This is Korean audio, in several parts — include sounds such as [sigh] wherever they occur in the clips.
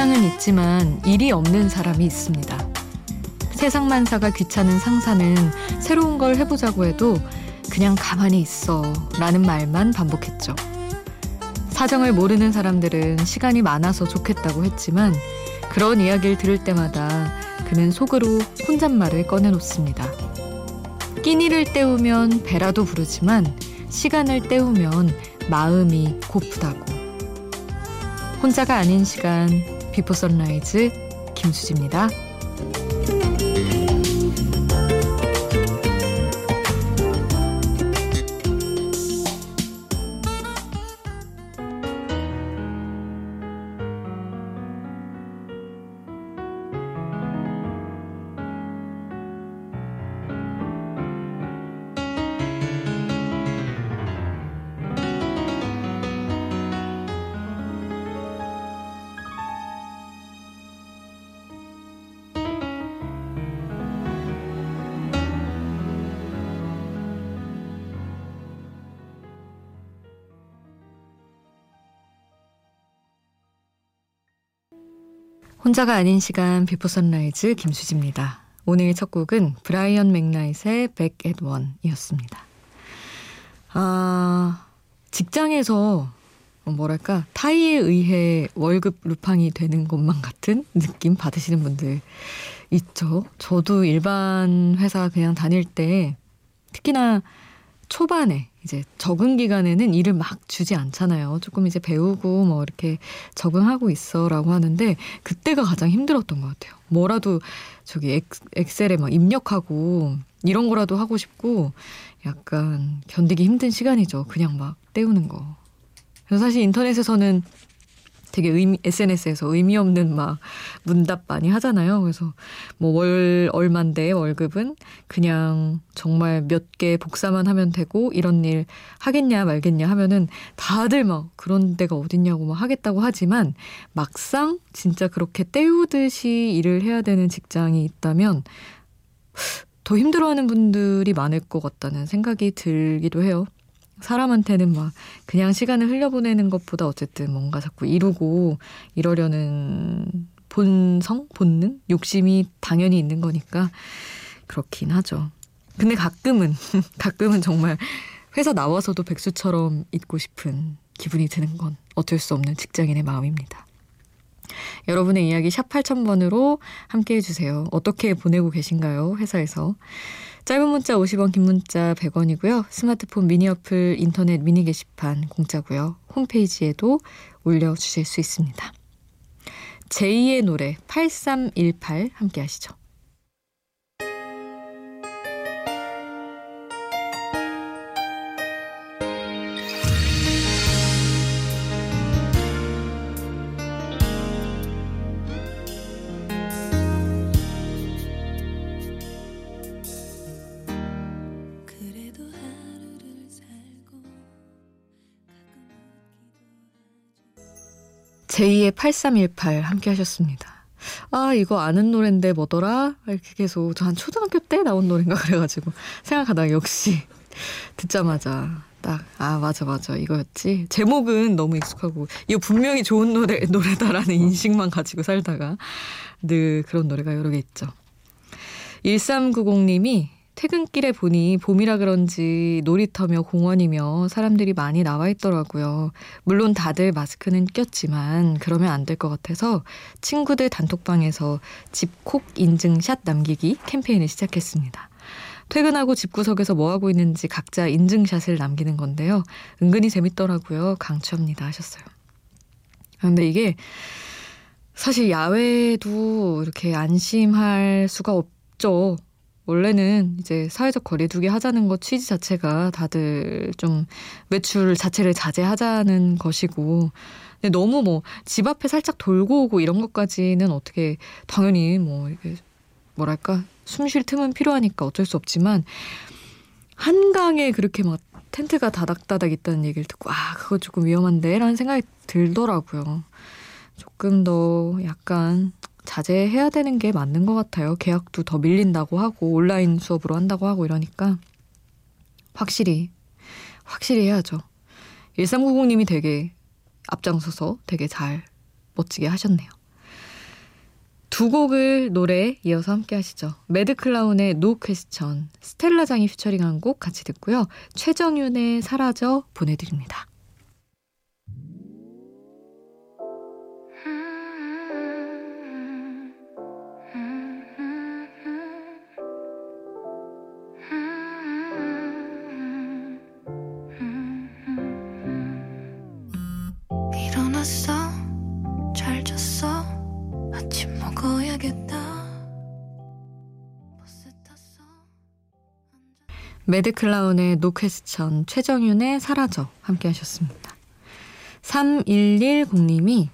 직장은 있지만 일이 없는 사람이 있습니다. 세상만사가 귀찮은 상사는 새로운 걸 해보자고 해도 그냥 가만히 있어 라는 말만 반복했죠. 사정을 모르는 사람들은 시간이 많아서 좋겠다고 했지만 그런 이야기를 들을 때마다 그는 속으로 혼잣말을 꺼내놓습니다. 끼니를 때우면 배라도 부르지만 시간을 때우면 마음이 고프다고. 혼자가 아닌 시간 비포 선라이즈 김수지입니다. 혼자가 아닌 시간 Before Sunrise 김수지입니다. 오늘 첫 곡은 브라이언 맥나잇의 Back at One이었습니다. 아, 직장에서 뭐랄까 타의에 의해 월급 루팡이 되는 것만 같은 느낌 받으시는 분들 있죠. 저도 일반 회사 그냥 다닐 때 특히나 초반에 이제 적응 기간에는 일을 막 주지 않잖아요. 조금 이제 배우고 뭐 이렇게 적응하고 있어라고 하는데 그때가 가장 힘들었던 것 같아요. 뭐라도 저기 엑셀에 막 입력하고 이런 거라도 하고 싶고 약간 견디기 힘든 시간이죠. 그냥 막 때우는 거. 그래서 사실 인터넷에서는 되게 의미, SNS에서 의미 없는 막 문답 많이 하잖아요. 그래서 뭐 월 얼만데 월급은 그냥 정말 몇 개 복사만 하면 되고 이런 일 하겠냐 말겠냐 하면은 다들 막 그런 데가 어딨냐고 막 하겠다고 하지만 막상 진짜 그렇게 때우듯이 일을 해야 되는 직장이 있다면 더 힘들어하는 분들이 많을 것 같다는 생각이 들기도 해요. 사람한테는 막 그냥 시간을 흘려보내는 것보다 어쨌든 뭔가 자꾸 이루고 이러려는 본성, 본능, 욕심이 당연히 있는 거니까 그렇긴 하죠. 근데 가끔은, [laughs] 가끔은 정말 회사 나와서도 백수처럼 있고 싶은 기분이 드는 건 어쩔 수 없는 직장인의 마음입니다. 여러분의 이야기 샵 8000번으로 함께 해주세요. 어떻게 보내고 계신가요? 회사에서. 짧은 문자 50원, 긴 문자 100원이고요. 스마트폰 미니 어플, 인터넷 미니 게시판 공짜고요. 홈페이지에도 올려주실 수 있습니다. 제2의 노래 8318 함께 하시죠. 제2의 8318 함께 하셨습니다. 아, 이거 아는 노래인데 뭐더라? 이렇게 계속 저 한 초등학교 때 나온 노래인가 그래가지고 생각하다가 역시 듣자마자 딱, 아, 맞아, 맞아. 이거였지. 제목은 너무 익숙하고, 이거 분명히 좋은 노래, 노래다라는 인식만 가지고 살다가 늘 그런 노래가 여러 개 있죠. 1390님이 퇴근길에 보니 봄이라 그런지 놀이터며 공원이며 사람들이 많이 나와 있더라고요. 물론 다들 마스크는 꼈지만 그러면 안 될 것 같아서 친구들 단톡방에서 집콕 인증샷 남기기 캠페인을 시작했습니다. 퇴근하고 집구석에서 뭐 하고 있는지 각자 인증샷을 남기는 건데요. 은근히 재밌더라고요. 강추합니다 하셨어요. 근데 이게 사실 야외도 이렇게 안심할 수가 없죠. 원래는 이제 사회적 거리두기 하자는 것 취지 자체가 다들 좀 외출 자체를 자제하자는 것이고 근데 너무 뭐 집 앞에 살짝 돌고 오고 이런 것까지는 어떻게 당연히 뭐 이게 뭐랄까 숨 쉴 틈은 필요하니까 어쩔 수 없지만 한강에 그렇게 막 텐트가 다닥다닥 있다는 얘기를 듣고 아 그거 조금 위험한데 라는 생각이 들더라고요. 조금 더 약간 자제해야 되는 게 맞는 것 같아요. 계약도 더 밀린다고 하고 온라인 수업으로 한다고 하고 이러니까 확실히 확실히 해야죠. 1390님이 되게 앞장서서 되게 잘 멋지게 하셨네요. 두 곡을 노래 이어서 함께 하시죠. 매드클라운의 No Question, 스텔라장이 featuring한 곡 같이 듣고요. 최정윤의 사라져 보내드립니다. 매드클라운의 노퀘스천, 최정윤의 사라져 함께 하셨습니다. 3110님이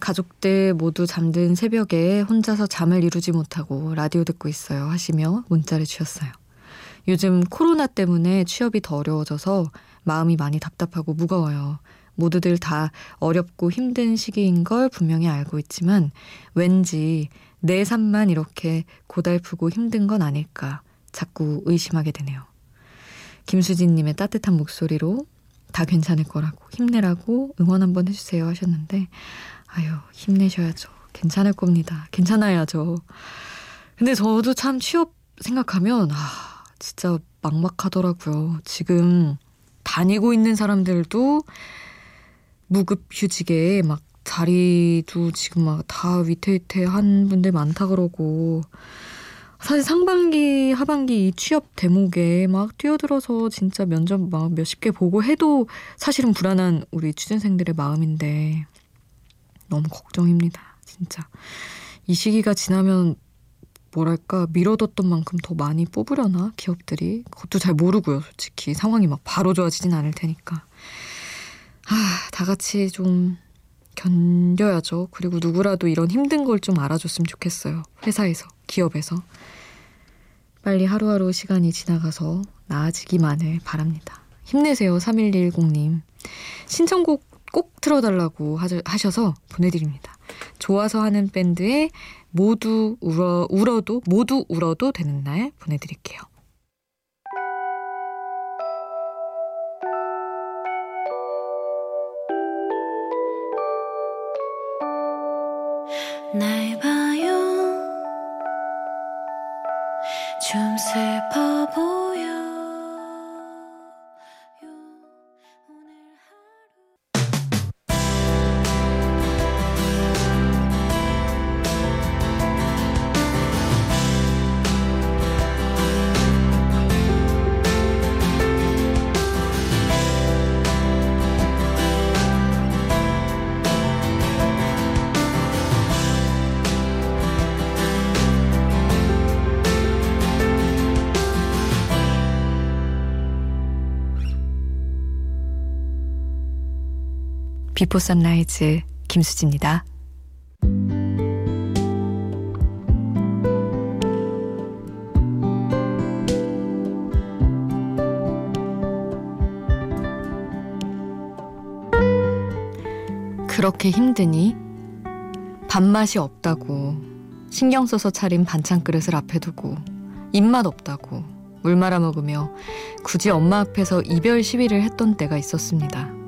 가족들 모두 잠든 새벽에 혼자서 잠을 이루지 못하고 라디오 듣고 있어요 하시며 문자를 주셨어요. 요즘 코로나 때문에 취업이 더 어려워져서 마음이 많이 답답하고 무거워요. 모두들 다 어렵고 힘든 시기인 걸 분명히 알고 있지만 왠지 내 삶만 이렇게 고달프고 힘든 건 아닐까 자꾸 의심하게 되네요. 김수진님의 따뜻한 목소리로 다 괜찮을 거라고 힘내라고 응원 한번 해주세요 하셨는데 아유 힘내셔야죠. 괜찮을 겁니다. 괜찮아야죠. 근데 저도 참 취업 생각하면 아 진짜 막막하더라고요. 지금 다니고 있는 사람들도 무급휴직에 막 자리도 지금 막 다 위태위태한 분들 많다 그러고 사실 상반기, 하반기 이 취업 대목에 막 뛰어들어서 진짜 면접 막 몇십 개 보고 해도 사실은 불안한 우리 취준생들의 마음인데 너무 걱정입니다. 진짜. 이 시기가 지나면 뭐랄까 미뤄뒀던 만큼 더 많이 뽑으려나 기업들이 그것도 잘 모르고요 솔직히 상황이 막 바로 좋아지진 않을 테니까 아 다 같이 좀 견뎌야죠 그리고 누구라도 이런 힘든 걸 좀 알아줬으면 좋겠어요 회사에서 기업에서 빨리 하루하루 시간이 지나가서 나아지기만을 바랍니다. 힘내세요, 3110님. 신청곡 꼭 틀어달라고 하셔서 보내드립니다. 좋아서 하는 밴드에 모두 울어, 울어도, 모두 울어도 되는 날 보내드릴게요. 좀 슬퍼 보 Before Sunrise 김수지입니다. 그렇게 힘드니 밥맛이 없다고 신경 써서 차린 반찬 그릇을 앞에 두고 입맛 없다고 물 말아 먹으며 굳이 엄마 앞에서 이별 시위를 했던 때가 있었습니다.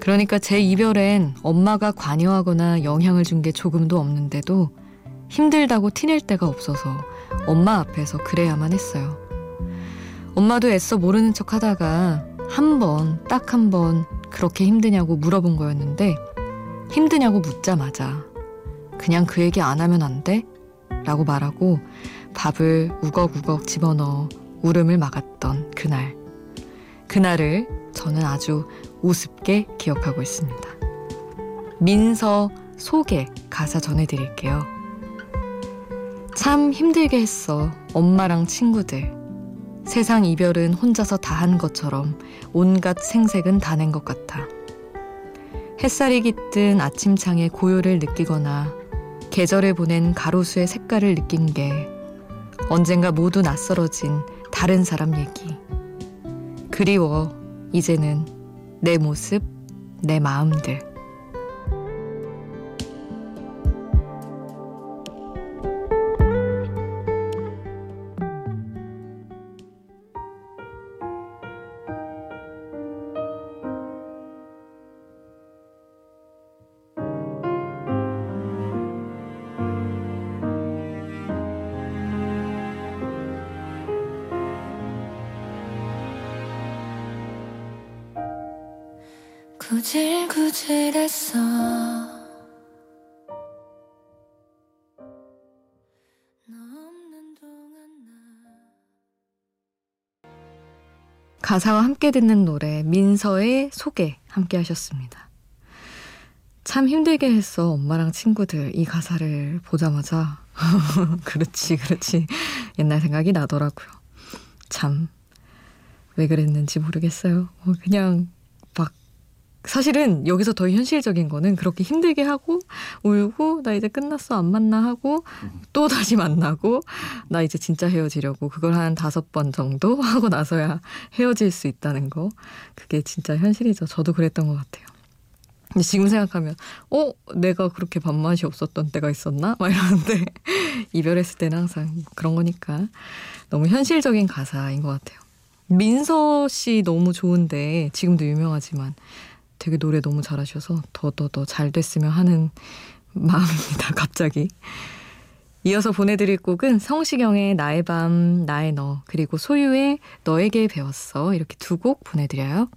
그러니까 제 이별엔 엄마가 관여하거나 영향을 준 게 조금도 없는데도 힘들다고 티낼 데가 없어서 엄마 앞에서 그래야만 했어요. 엄마도 애써 모르는 척 하다가 한 번, 딱 한 번 그렇게 힘드냐고 물어본 거였는데 힘드냐고 묻자마자 그냥 그 얘기 안 하면 안 돼? 라고 말하고 밥을 우걱우걱 집어넣어 울음을 막았던 그날. 그날을 저는 아주 우습게 기억하고 있습니다. 민서 소개 가사 전해드릴게요. 참 힘들게 했어. 엄마랑 친구들. 세상 이별은 혼자서 다 한 것처럼 온갖 생색은 다 낸 것 같아. 햇살이 깃든 아침창에 고요를 느끼거나 계절을 보낸 가로수의 색깔을 느낀 게 언젠가 모두 낯설어진 다른 사람 얘기. 그리워, 이제는 내 모습, 내 마음들. 구질구질했어 가사와 함께 듣는 노래 민서의 소개 함께 하셨습니다. 참 힘들게 했어 엄마랑 친구들 이 가사를 보자마자 [laughs] 그렇지 그렇지 옛날 생각이 나더라고요. 참 왜 그랬는지 모르겠어요. 어, 그냥 막 사실은 여기서 더 현실적인 거는 그렇게 힘들게 하고 울고 나 이제 끝났어 안 만나 하고 또 다시 만나고 나 이제 진짜 헤어지려고 그걸 한 다섯 번 정도 [laughs] 하고 나서야 헤어질 수 있다는 거 그게 진짜 현실이죠. 저도 그랬던 것 같아요. 근데 지금 생각하면 어 내가 그렇게 밥맛이 없었던 때가 있었나 막 이러는데 [laughs] 이별했을 때는 항상 그런 거니까 너무 현실적인 가사인 것 같아요. 민서 씨 너무 좋은데 지금도 유명하지만 되게 노래 너무 잘하셔서 더 더 더 잘 됐으면 하는 마음입니다. [laughs] 갑자기. 이어서 보내드릴 곡은 성시경의 나의 밤 나의 너 그리고 소유의 너에게 배웠어 이렇게 두 곡 보내드려요.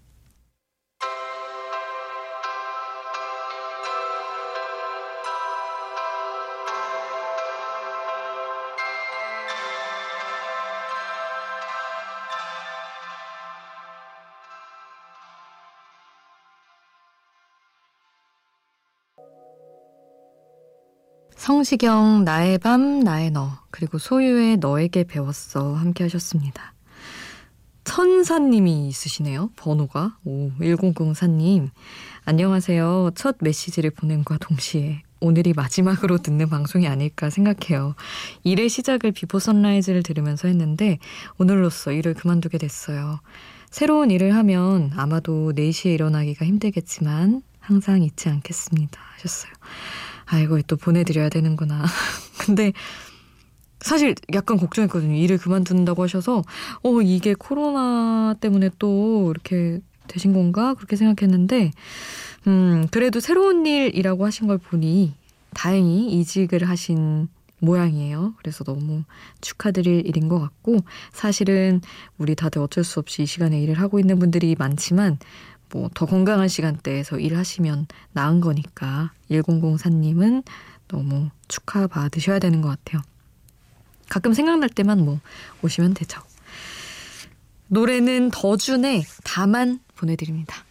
성시경 나의 밤 나의 너 그리고 소유의 너에게 배웠어 함께 하셨습니다. 천사님이 있으시네요. 번호가 오 1004님 안녕하세요. 첫 메시지를 보냄과 동시에 오늘이 마지막으로 듣는 방송이 아닐까 생각해요. 일의 시작을 Before Sunrise를 들으면서 했는데 오늘로써 일을 그만두게 됐어요. 새로운 일을 하면 아마도 4시에 일어나기가 힘들겠지만 항상 잊지 않겠습니다. 하셨어요. 아이고, 또 보내드려야 되는구나. [laughs] 근데 사실 약간 걱정했거든요. 일을 그만둔다고 하셔서, 어, 이게 코로나 때문에 또 이렇게 되신 건가? 그렇게 생각했는데, 음, 그래도 새로운 일이라고 하신 걸 보니 다행히 이직을 하신 모양이에요. 그래서 너무 축하드릴 일인 것 같고, 사실은 우리 다들 어쩔 수 없이 이 시간에 일을 하고 있는 분들이 많지만, 뭐 더 건강한 시간대에서 일하시면 나은 거니까 1004님은 너무 축하받으셔야 되는 것 같아요. 가끔 생각날 때만 뭐 오시면 되죠. 노래는 더준의 다만 보내드립니다.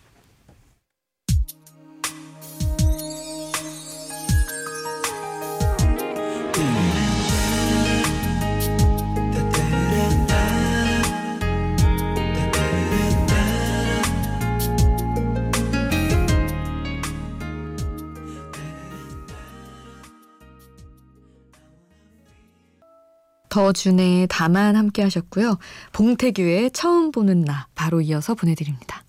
더준의 다만 함께 하셨고요. 봉태규의 처음 보는 나 바로 이어서 보내드립니다.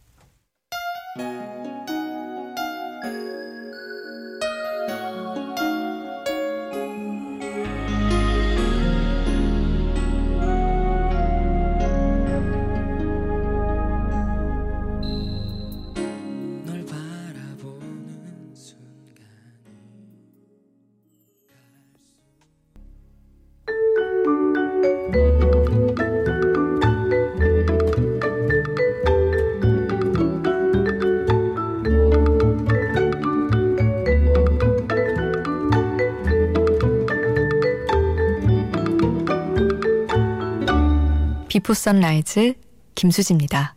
비포 선라이즈 김수지입니다.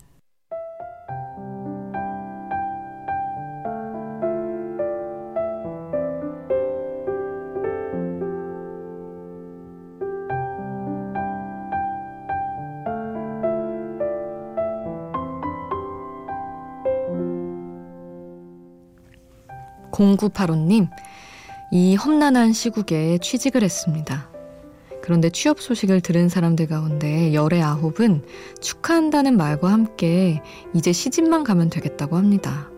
공구팔오님, 이 험난한 시국에 취직을 했습니다. 그런데 취업 소식을 들은 사람들 가운데 열의 아홉은 축하한다는 말과 함께 이제 시집만 가면 되겠다고 합니다.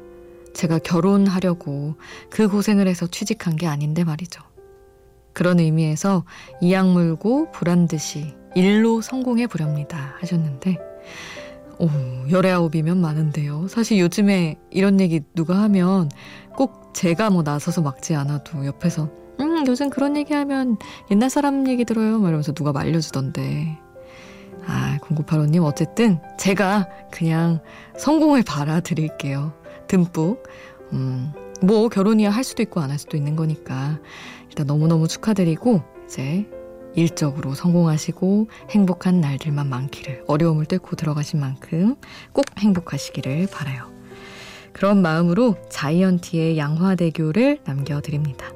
제가 결혼하려고 그 고생을 해서 취직한 게 아닌데 말이죠. 그런 의미에서 이악 물고 불안 듯이 일로 성공해 보렵니다. 하셨는데, 오, 열의 아홉이면 많은데요. 사실 요즘에 이런 얘기 누가 하면 꼭 제가 뭐 나서서 막지 않아도 옆에서 음, 요즘 그런 얘기하면 옛날 사람 얘기 들어요. 말하면서 누가 말려주던데. 아, 0985님, 어쨌든 제가 그냥 성공을 바라드릴게요. 듬뿍. 음, 뭐 결혼이야 할 수도 있고 안 할 수도 있는 거니까 일단 너무너무 축하드리고 이제 일적으로 성공하시고 행복한 날들만 많기를 어려움을 뚫고 들어가신 만큼 꼭 행복하시기를 바라요. 그런 마음으로 자이언티의 양화대교를 남겨드립니다.